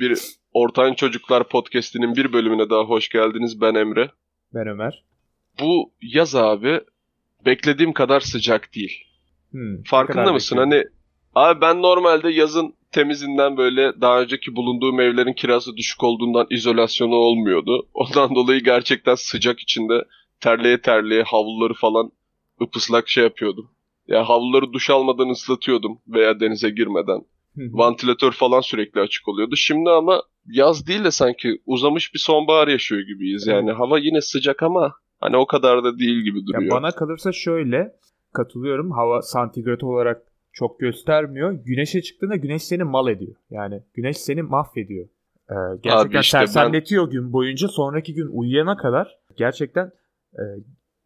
bir Ortağın Çocuklar podcast'inin bir bölümüne daha hoş geldiniz. Ben Emre. Ben Ömer. Bu yaz abi beklediğim kadar sıcak değil. Hmm, Farkında mısın? Hani abi ben normalde yazın temizinden böyle daha önceki bulunduğum evlerin kirası düşük olduğundan izolasyonu olmuyordu. Ondan dolayı gerçekten sıcak içinde terleye terleye havluları falan ıpıslak şey yapıyordum. Ya havluları duş almadan ıslatıyordum veya denize girmeden. Vantilatör falan sürekli açık oluyordu. Şimdi ama yaz değil de sanki uzamış bir sonbahar yaşıyor gibiyiz. Yani hava yine sıcak ama hani o kadar da değil gibi duruyor. Ya bana kalırsa şöyle katılıyorum. Hava santigrat olarak çok göstermiyor. Güneşe çıktığında güneş seni mal ediyor. Yani güneş seni mahvediyor. Ee, gerçekten işte sersemletiyor ben... gün boyunca. Sonraki gün uyuyana kadar gerçekten e,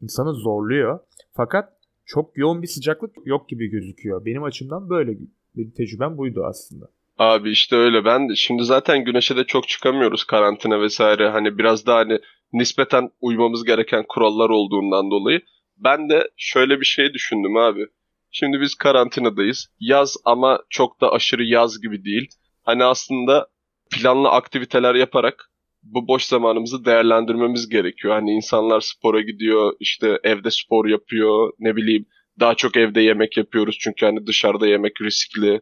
insanı zorluyor. Fakat çok yoğun bir sıcaklık yok gibi gözüküyor. Benim açımdan böyle benim tecrübem buydu aslında. Abi işte öyle ben de şimdi zaten güneşe de çok çıkamıyoruz karantina vesaire hani biraz daha hani nispeten uymamız gereken kurallar olduğundan dolayı ben de şöyle bir şey düşündüm abi. Şimdi biz karantinadayız. Yaz ama çok da aşırı yaz gibi değil. Hani aslında planlı aktiviteler yaparak bu boş zamanımızı değerlendirmemiz gerekiyor. Hani insanlar spora gidiyor, işte evde spor yapıyor, ne bileyim daha çok evde yemek yapıyoruz çünkü hani dışarıda yemek riskli.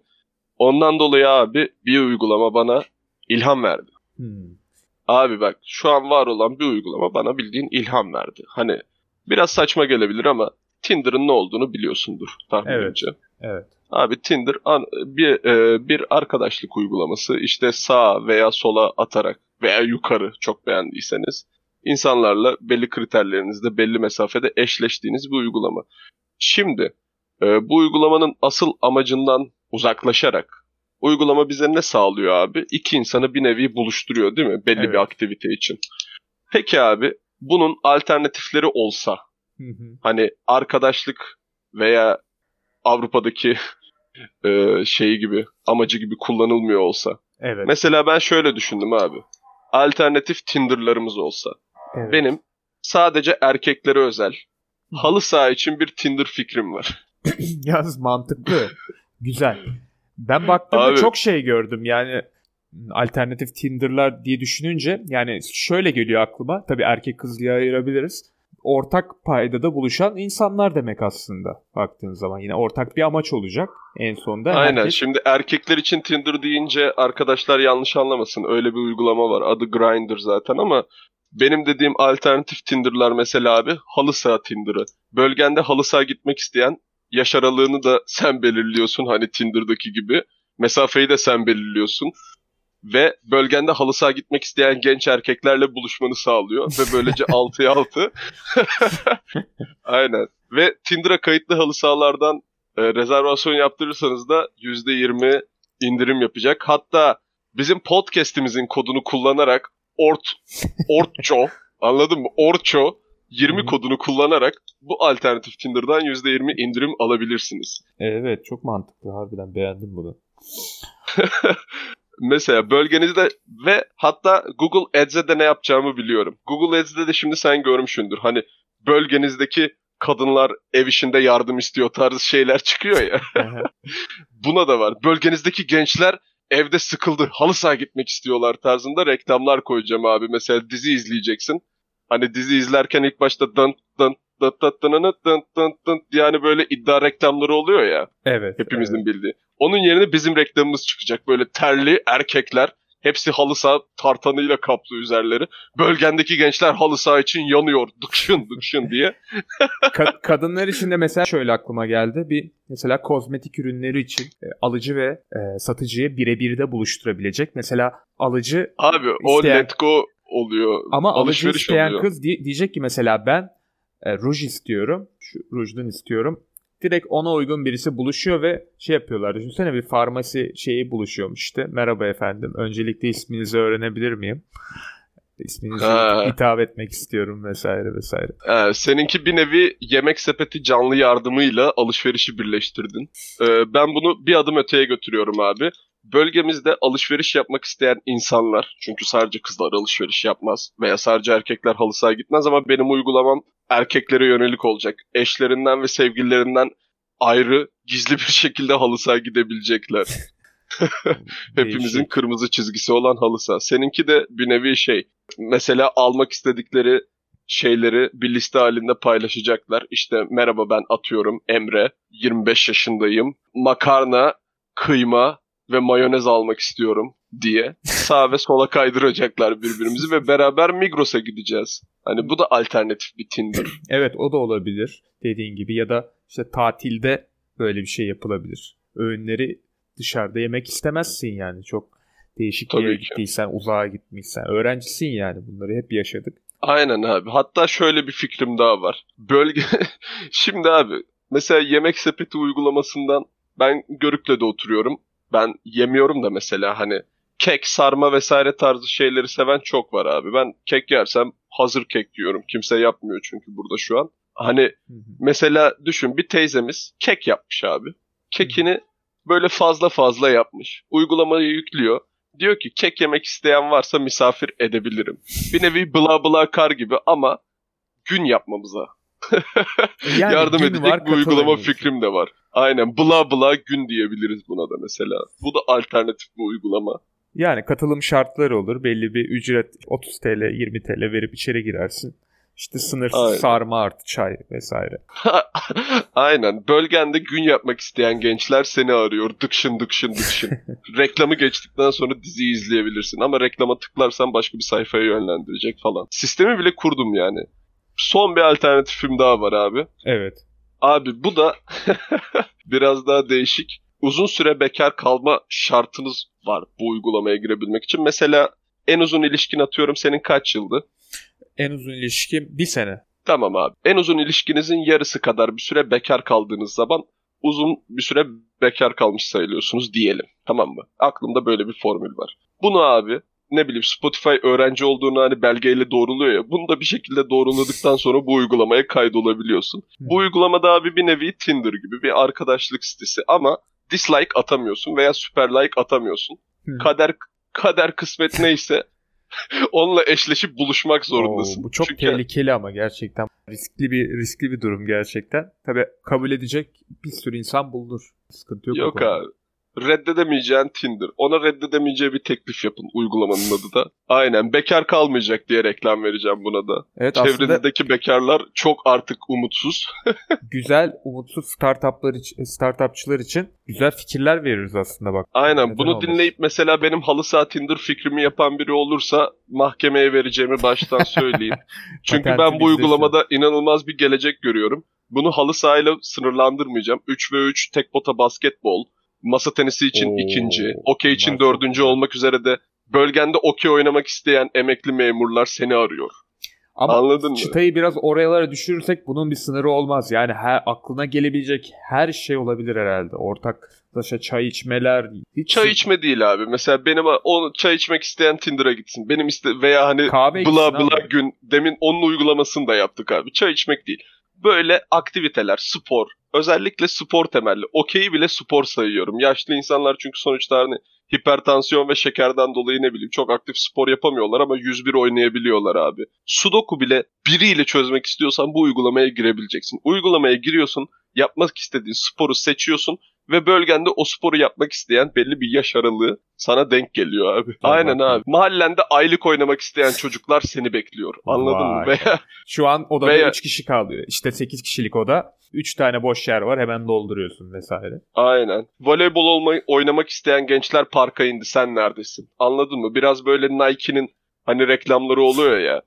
Ondan dolayı abi bir uygulama bana ilham verdi. Hmm. Abi bak şu an var olan bir uygulama bana bildiğin ilham verdi. Hani biraz saçma gelebilir ama Tinder'ın ne olduğunu biliyorsundur tahminimce. Evet. evet. Abi Tinder bir e, bir arkadaşlık uygulaması. İşte sağ veya sola atarak veya yukarı çok beğendiyseniz insanlarla belli kriterlerinizde belli mesafede eşleştiğiniz bir uygulama. Şimdi e, bu uygulamanın asıl amacından uzaklaşarak uygulama bize ne sağlıyor abi? İki insanı bir nevi buluşturuyor değil mi? Belli evet. bir aktivite için. Peki abi bunun alternatifleri olsa hani arkadaşlık veya Avrupa'daki e, şeyi gibi amacı gibi kullanılmıyor olsa. Evet. Mesela ben şöyle düşündüm abi. Alternatif Tinder'larımız olsa. Evet. Benim sadece erkeklere özel halı saha için bir Tinder fikrim var. Yalnız mantıklı. Güzel. Ben baktığımda Abi. çok şey gördüm. Yani alternatif Tinder'lar diye düşününce yani şöyle geliyor aklıma. Tabii erkek kız diye ayırabiliriz. Ortak paydada buluşan insanlar demek aslında baktığın zaman. Yine ortak bir amaç olacak en sonunda. Aynen. Herkes... Şimdi erkekler için Tinder deyince arkadaşlar yanlış anlamasın. Öyle bir uygulama var. Adı Grindr zaten ama benim dediğim alternatif Tinder'lar mesela abi halı saha Tinder'ı. Bölgende halı saha gitmek isteyen yaş aralığını da sen belirliyorsun hani Tinder'daki gibi. Mesafeyi de sen belirliyorsun. Ve bölgende halı saha gitmek isteyen genç erkeklerle buluşmanı sağlıyor. Ve böylece 6'ya 6. Aynen. Ve Tinder'a kayıtlı halı sahalardan e, rezervasyon yaptırırsanız da %20 indirim yapacak. Hatta bizim podcast'imizin kodunu kullanarak Ort Ortço anladın mı? Orço 20 Hı-hı. kodunu kullanarak bu alternatif Tinder'dan %20 indirim alabilirsiniz. Evet çok mantıklı harbiden beğendim bunu. Mesela bölgenizde ve hatta Google Ads'e de ne yapacağımı biliyorum. Google Ads'de de şimdi sen görmüşsündür. Hani bölgenizdeki kadınlar ev işinde yardım istiyor tarzı şeyler çıkıyor ya. Buna da var. Bölgenizdeki gençler evde sıkıldı halı saha gitmek istiyorlar tarzında reklamlar koyacağım abi. Mesela dizi izleyeceksin. Hani dizi izlerken ilk başta dın dın dın dın dın dın dın dın yani böyle iddia reklamları oluyor ya. Evet. Hepimizin evet. bildiği. Onun yerine bizim reklamımız çıkacak. Böyle terli erkekler Hepsi halı saha tartanıyla kaplı üzerleri. Bölgendeki gençler halı saha için yanıyor. Dıkşın dıkşın diye. Ka- kadınlar için de mesela şöyle aklıma geldi. Bir mesela kozmetik ürünleri için e, alıcı ve e, satıcıyı birebir de buluşturabilecek. Mesela alıcı Abi o isteyen... let go oluyor. Ama alıcı isteyen oluyor. kız di- diyecek ki mesela ben e, ruj istiyorum. Şu rujdan istiyorum direkt ona uygun birisi buluşuyor ve şey yapıyorlar. Düşünsene bir farmasi şeyi buluşuyormuş işte. Merhaba efendim. Öncelikle isminizi öğrenebilir miyim? İsminizi ha. hitap etmek istiyorum vesaire vesaire. Ee, seninki bir nevi yemek sepeti canlı yardımıyla alışverişi birleştirdin. Ee, ben bunu bir adım öteye götürüyorum abi. Bölgemizde alışveriş yapmak isteyen insanlar, çünkü sadece kızlar alışveriş yapmaz veya sadece erkekler halı sahaya gitmez ama benim uygulamam erkeklere yönelik olacak. Eşlerinden ve sevgililerinden ayrı gizli bir şekilde halı sahaya gidebilecekler. Hepimizin kırmızı çizgisi olan halı saha. Seninki de bir nevi şey. Mesela almak istedikleri şeyleri bir liste halinde paylaşacaklar. İşte merhaba ben atıyorum Emre, 25 yaşındayım. Makarna, kıyma ve mayonez almak istiyorum diye sağ ve sola kaydıracaklar birbirimizi ve beraber Migros'a gideceğiz. Hani bu da alternatif bir Tinder. Evet o da olabilir dediğin gibi ya da işte tatilde böyle bir şey yapılabilir. Öğünleri dışarıda yemek istemezsin yani çok değişik Tabii yere gittiysen, uzağa gitmişsen. Öğrencisin yani bunları hep yaşadık. Aynen abi. Hatta şöyle bir fikrim daha var. Bölge... Şimdi abi mesela yemek sepeti uygulamasından ben Görükle'de oturuyorum. Ben yemiyorum da mesela hani kek, sarma vesaire tarzı şeyleri seven çok var abi. Ben kek yersem hazır kek yiyorum. Kimse yapmıyor çünkü burada şu an. Hani mesela düşün bir teyzemiz kek yapmış abi. Kekini böyle fazla fazla yapmış. Uygulamayı yüklüyor. Diyor ki kek yemek isteyen varsa misafir edebilirim. Bir nevi bla bla kar gibi ama gün yapmamıza yani yardım edecek var, bir uygulama fikrim de var. Aynen bla bla gün diyebiliriz buna da mesela. Bu da alternatif bir uygulama. Yani katılım şartları olur. Belli bir ücret 30 TL 20 TL verip içeri girersin. İşte sınırsız Aynen. sarma artı çay vesaire. Aynen. Bölgende gün yapmak isteyen gençler seni arıyor. Dıkşın dıkşın dıkşın. Reklamı geçtikten sonra diziyi izleyebilirsin. Ama reklama tıklarsan başka bir sayfaya yönlendirecek falan. Sistemi bile kurdum yani. Son bir alternatifim daha var abi. Evet. Abi bu da biraz daha değişik. Uzun süre bekar kalma şartınız var bu uygulamaya girebilmek için. Mesela en uzun ilişkin atıyorum senin kaç yıldı? En uzun ilişkim bir sene. Tamam abi. En uzun ilişkinizin yarısı kadar bir süre bekar kaldığınız zaman uzun bir süre bekar kalmış sayılıyorsunuz diyelim. Tamam mı? Aklımda böyle bir formül var. Bunu abi ne bileyim Spotify öğrenci olduğunu hani belgeyle doğruluyor ya. Bunu da bir şekilde doğruladıktan sonra bu uygulamaya kaydolabiliyorsun. Bu uygulamada abi bir nevi Tinder gibi bir arkadaşlık sitesi ama dislike atamıyorsun veya süper like atamıyorsun. Kader kader kısmet neyse onunla eşleşip buluşmak zorundasın. Oo, bu çok Çünkü... tehlikeli ama gerçekten riskli bir riskli bir durum gerçekten. Tabi kabul edecek bir sürü insan bulunur. Sıkıntı yok. Yok abi reddedemeyeceğin Tinder. Ona reddedemeyeceği bir teklif yapın uygulamanın adı da. Aynen bekar kalmayacak diye reklam vereceğim buna da. Evet, Çevrenizdeki aslında... bekarlar çok artık umutsuz. güzel umutsuz startuplar için, startupçılar için güzel fikirler veririz aslında bak. Aynen Neden bunu olmaz? dinleyip mesela benim halı saat Tinder fikrimi yapan biri olursa mahkemeye vereceğimi baştan söyleyeyim. Çünkü ben bu uygulamada inanılmaz bir gelecek görüyorum. Bunu halı sahayla sınırlandırmayacağım. 3 ve 3 tek pota basketbol, Masa tenisi için Oo, ikinci, okey için dördüncü olmak üzere de bölgende okey oynamak isteyen emekli memurlar seni arıyor. Ama Anladın çıtayı mı? biraz oralara düşürürsek bunun bir sınırı olmaz. Yani her aklına gelebilecek her şey olabilir herhalde. Ortak taşa çay içmeler. Hiç çay içme değil abi. Mesela benim o çay içmek isteyen Tinder'a gitsin. Benim iste veya hani Kahve bla bla abi. gün demin onun uygulamasını da yaptık abi. Çay içmek değil. Böyle aktiviteler, spor, özellikle spor temelli. Okeyi bile spor sayıyorum. Yaşlı insanlar çünkü sonuçta hani hipertansiyon ve şekerden dolayı ne bileyim çok aktif spor yapamıyorlar ama 101 oynayabiliyorlar abi. Sudoku bile biriyle çözmek istiyorsan bu uygulamaya girebileceksin. Uygulamaya giriyorsun, yapmak istediğin sporu seçiyorsun ve bölgende o sporu yapmak isteyen belli bir yaş aralığı sana denk geliyor abi. Tamam, Aynen tamam. abi. Mahallende aylık oynamak isteyen çocuklar seni bekliyor. Anladın Vay. mı? Veya şu an odada veya... 3 kişi kalıyor. İşte 8 kişilik oda. 3 tane boş yer var hemen dolduruyorsun vesaire. Aynen. Voleybol olmayı, oynamak isteyen gençler parka indi. Sen neredesin? Anladın mı? Biraz böyle Nike'nin hani reklamları oluyor ya.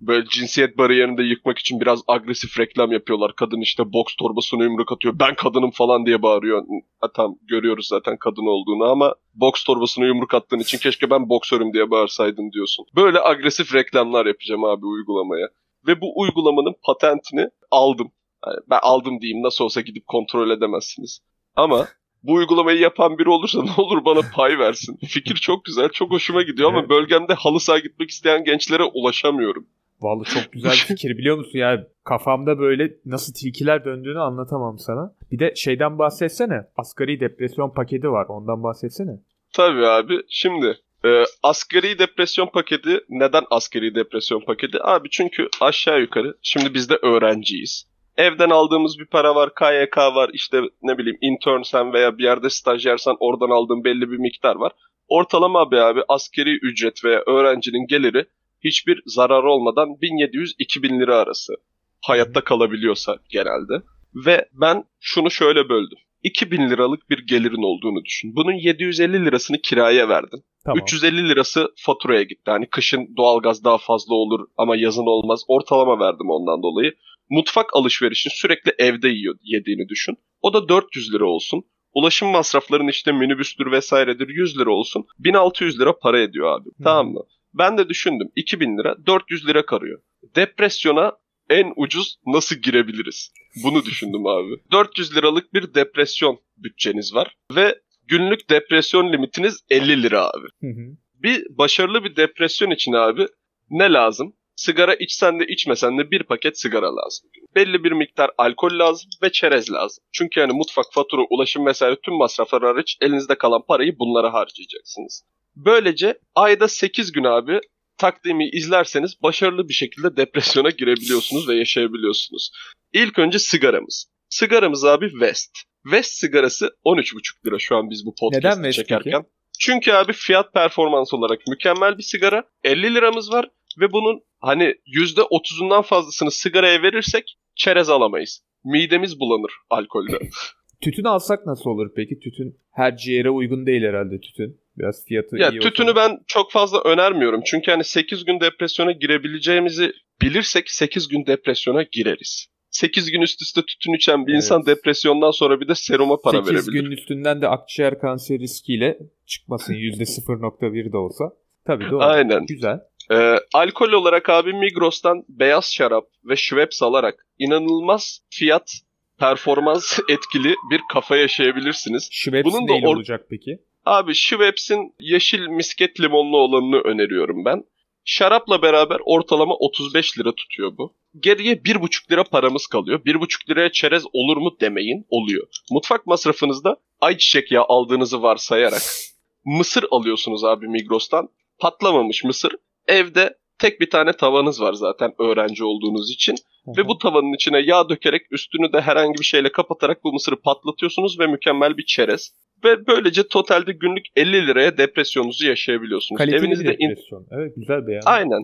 Böyle cinsiyet bariyerini de yıkmak için biraz agresif reklam yapıyorlar. Kadın işte boks torbasına yumruk atıyor. Ben kadınım falan diye bağırıyor. Ha, tam görüyoruz zaten kadın olduğunu ama boks torbasına yumruk attığın için keşke ben boksörüm diye bağırsaydın diyorsun. Böyle agresif reklamlar yapacağım abi uygulamaya. Ve bu uygulamanın patentini aldım. Yani ben aldım diyeyim nasıl olsa gidip kontrol edemezsiniz. Ama bu uygulamayı yapan biri olursa ne olur bana pay versin. Fikir çok güzel, çok hoşuma gidiyor ama bölgemde halı saha gitmek isteyen gençlere ulaşamıyorum. Vallahi çok güzel bir fikir biliyor musun ya kafamda böyle nasıl tilkiler döndüğünü anlatamam sana. Bir de şeyden bahsetsene. Asgari depresyon paketi var ondan bahsetsene. Tabii abi. Şimdi e, asgari depresyon paketi neden asgari depresyon paketi? Abi çünkü aşağı yukarı şimdi biz de öğrenciyiz Evden aldığımız bir para var, KYK var, işte ne bileyim internsen veya bir yerde stajyersen oradan aldığın belli bir miktar var. Ortalama abi abi askeri ücret veya öğrencinin geliri hiçbir zarar olmadan 1700-2000 lira arası hayatta kalabiliyorsa genelde. Ve ben şunu şöyle böldüm. 2000 liralık bir gelirin olduğunu düşün. Bunun 750 lirasını kiraya verdin. Tamam. 350 lirası faturaya gitti. Hani kışın doğalgaz daha fazla olur ama yazın olmaz. Ortalama verdim ondan dolayı. Mutfak alışverişin sürekli evde yiyor, yediğini düşün. O da 400 lira olsun. Ulaşım masrafların işte minibüstür vesairedir 100 lira olsun. 1600 lira para ediyor abi. Hı. Tamam mı? Ben de düşündüm 2000 lira 400 lira karıyor. Depresyona en ucuz nasıl girebiliriz? Bunu düşündüm abi. 400 liralık bir depresyon bütçeniz var ve günlük depresyon limitiniz 50 lira abi. Hı hı. Bir başarılı bir depresyon için abi ne lazım? Sigara içsen de içmesen de bir paket sigara lazım. Belli bir miktar alkol lazım ve çerez lazım. Çünkü yani mutfak, fatura, ulaşım vesaire tüm masraflar hariç elinizde kalan parayı bunlara harcayacaksınız. Böylece ayda 8 gün abi takdimi izlerseniz başarılı bir şekilde depresyona girebiliyorsunuz ve yaşayabiliyorsunuz. İlk önce sigaramız. Sigaramız abi West. West sigarası 13,5 lira şu an biz bu podcast'ı çekerken. Peki? Çünkü abi fiyat performans olarak mükemmel bir sigara. 50 liramız var ve bunun hani %30'undan fazlasını sigaraya verirsek çerez alamayız. Midemiz bulanır alkolde. Tütün alsak nasıl olur peki? Tütün her ciğere uygun değil herhalde tütün. Biraz fiyatı ya, iyi Tütünü ben çok fazla önermiyorum. Çünkü hani 8 gün depresyona girebileceğimizi bilirsek 8 gün depresyona gireriz. 8 gün üst üste tütün içen bir evet. insan depresyondan sonra bir de seruma para 8 verebilir. 8 gün üstünden de akciğer kanseri riskiyle çıkmasın %0.1 de olsa. Tabii doğru. Aynen. Güzel. Ee, alkol olarak abi Migros'tan beyaz şarap ve Schweppes alarak inanılmaz fiyat performans etkili bir kafa yaşayabilirsiniz. Schweppes Bunun da or- olacak peki? Abi Schweppes'in yeşil misket limonlu olanını öneriyorum ben. Şarapla beraber ortalama 35 lira tutuyor bu. Geriye 1,5 lira paramız kalıyor. 1,5 liraya çerez olur mu demeyin. Oluyor. Mutfak masrafınızda ayçiçek yağı aldığınızı varsayarak mısır alıyorsunuz abi Migros'tan. Patlamamış mısır. Evde tek bir tane tavanız var zaten öğrenci olduğunuz için. Ve bu tavanın içine yağ dökerek üstünü de herhangi bir şeyle kapatarak bu mısırı patlatıyorsunuz ve mükemmel bir çerez. Ve böylece totalde günlük 50 liraya depresyonunuzu yaşayabiliyorsunuz. Kaliteli Evinizde bir depresyon. In... Evet güzel beyan. Aynen.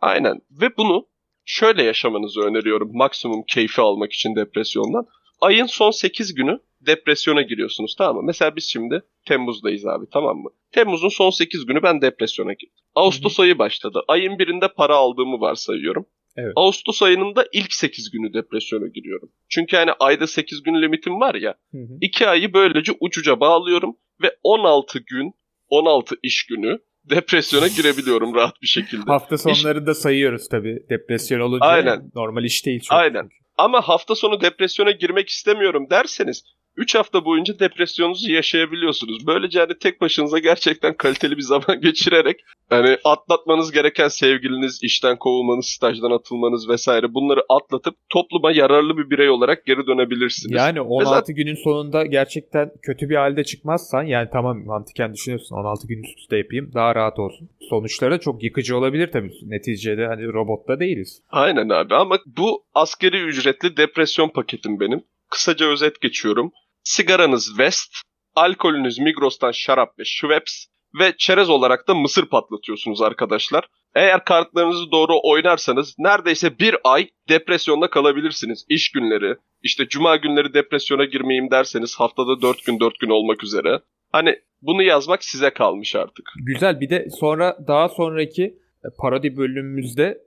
Aynen. Ve bunu şöyle yaşamanızı öneriyorum maksimum keyfi almak için depresyondan. Ayın son 8 günü depresyona giriyorsunuz tamam mı? Mesela biz şimdi Temmuz'dayız abi tamam mı? Temmuz'un son 8 günü ben depresyona girdim. Ağustos ayı başladı. Ayın birinde para aldığımı varsayıyorum. Evet. Ağustos ayının da ilk 8 günü depresyona giriyorum. Çünkü hani ayda 8 gün limitim var ya. Hı 2 ayı böylece uçuca bağlıyorum ve 16 gün, 16 iş günü depresyona girebiliyorum rahat bir şekilde. Hafta sonları İş... da sayıyoruz tabii depresyon olunca. Aynen. Normal iş değil çok. Aynen. Çünkü. Ama hafta sonu depresyona girmek istemiyorum derseniz 3 hafta boyunca depresyonunuzu yaşayabiliyorsunuz. Böylece hani tek başınıza gerçekten kaliteli bir zaman geçirerek hani atlatmanız gereken sevgiliniz, işten kovulmanız, stajdan atılmanız vesaire bunları atlatıp topluma yararlı bir birey olarak geri dönebilirsiniz. Yani 16 zaten... günün sonunda gerçekten kötü bir halde çıkmazsan yani tamam mantıken düşünüyorsun 16 gün üst üste yapayım daha rahat olsun. Sonuçları çok yıkıcı olabilir tabii. Neticede hani robotta değiliz. Aynen abi ama bu askeri ücretli depresyon paketim benim. Kısaca özet geçiyorum. Sigaranız West, alkolünüz Migros'tan şarap ve Schweppes ve çerez olarak da mısır patlatıyorsunuz arkadaşlar. Eğer kartlarınızı doğru oynarsanız neredeyse bir ay depresyonda kalabilirsiniz. İş günleri, işte cuma günleri depresyona girmeyeyim derseniz haftada 4 gün 4 gün olmak üzere. Hani bunu yazmak size kalmış artık. Güzel bir de sonra daha sonraki e, parodi bölümümüzde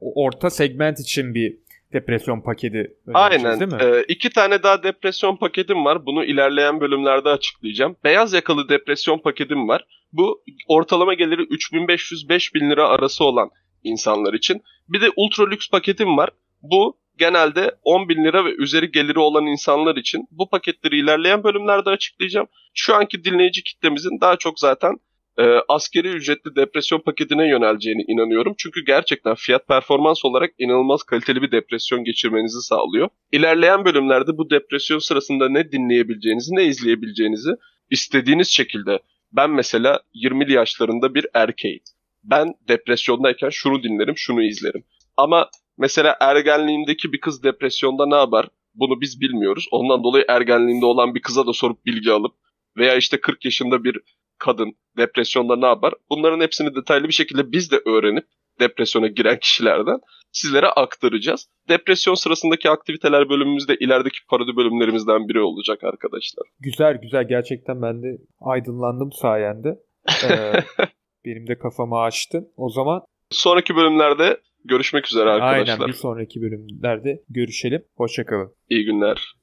orta segment için bir depresyon paketi Aynen. değil mi? Ee, iki tane daha depresyon paketim var. Bunu ilerleyen bölümlerde açıklayacağım. Beyaz yakalı depresyon paketim var. Bu ortalama geliri 3500-5000 lira arası olan insanlar için. Bir de ultra lüks paketim var. Bu genelde 10 bin lira ve üzeri geliri olan insanlar için. Bu paketleri ilerleyen bölümlerde açıklayacağım. Şu anki dinleyici kitlemizin daha çok zaten e, askeri ücretli depresyon paketine yöneleceğine inanıyorum. Çünkü gerçekten fiyat performans olarak inanılmaz kaliteli bir depresyon geçirmenizi sağlıyor. İlerleyen bölümlerde bu depresyon sırasında ne dinleyebileceğinizi, ne izleyebileceğinizi istediğiniz şekilde ben mesela 20'li yaşlarında bir erkeğim. Ben depresyondayken şunu dinlerim, şunu izlerim. Ama Mesela ergenliğindeki bir kız depresyonda ne yapar? Bunu biz bilmiyoruz. Ondan dolayı ergenliğinde olan bir kıza da sorup bilgi alıp veya işte 40 yaşında bir kadın depresyonda ne yapar? Bunların hepsini detaylı bir şekilde biz de öğrenip depresyona giren kişilerden sizlere aktaracağız. Depresyon sırasındaki aktiviteler bölümümüzde ilerideki parodi bölümlerimizden biri olacak arkadaşlar. Güzel güzel gerçekten ben de aydınlandım sayende. Ee, benim de kafamı açtın. O zaman sonraki bölümlerde görüşmek üzere arkadaşlar. Aynen bir sonraki bölümlerde görüşelim. Hoşçakalın. İyi günler.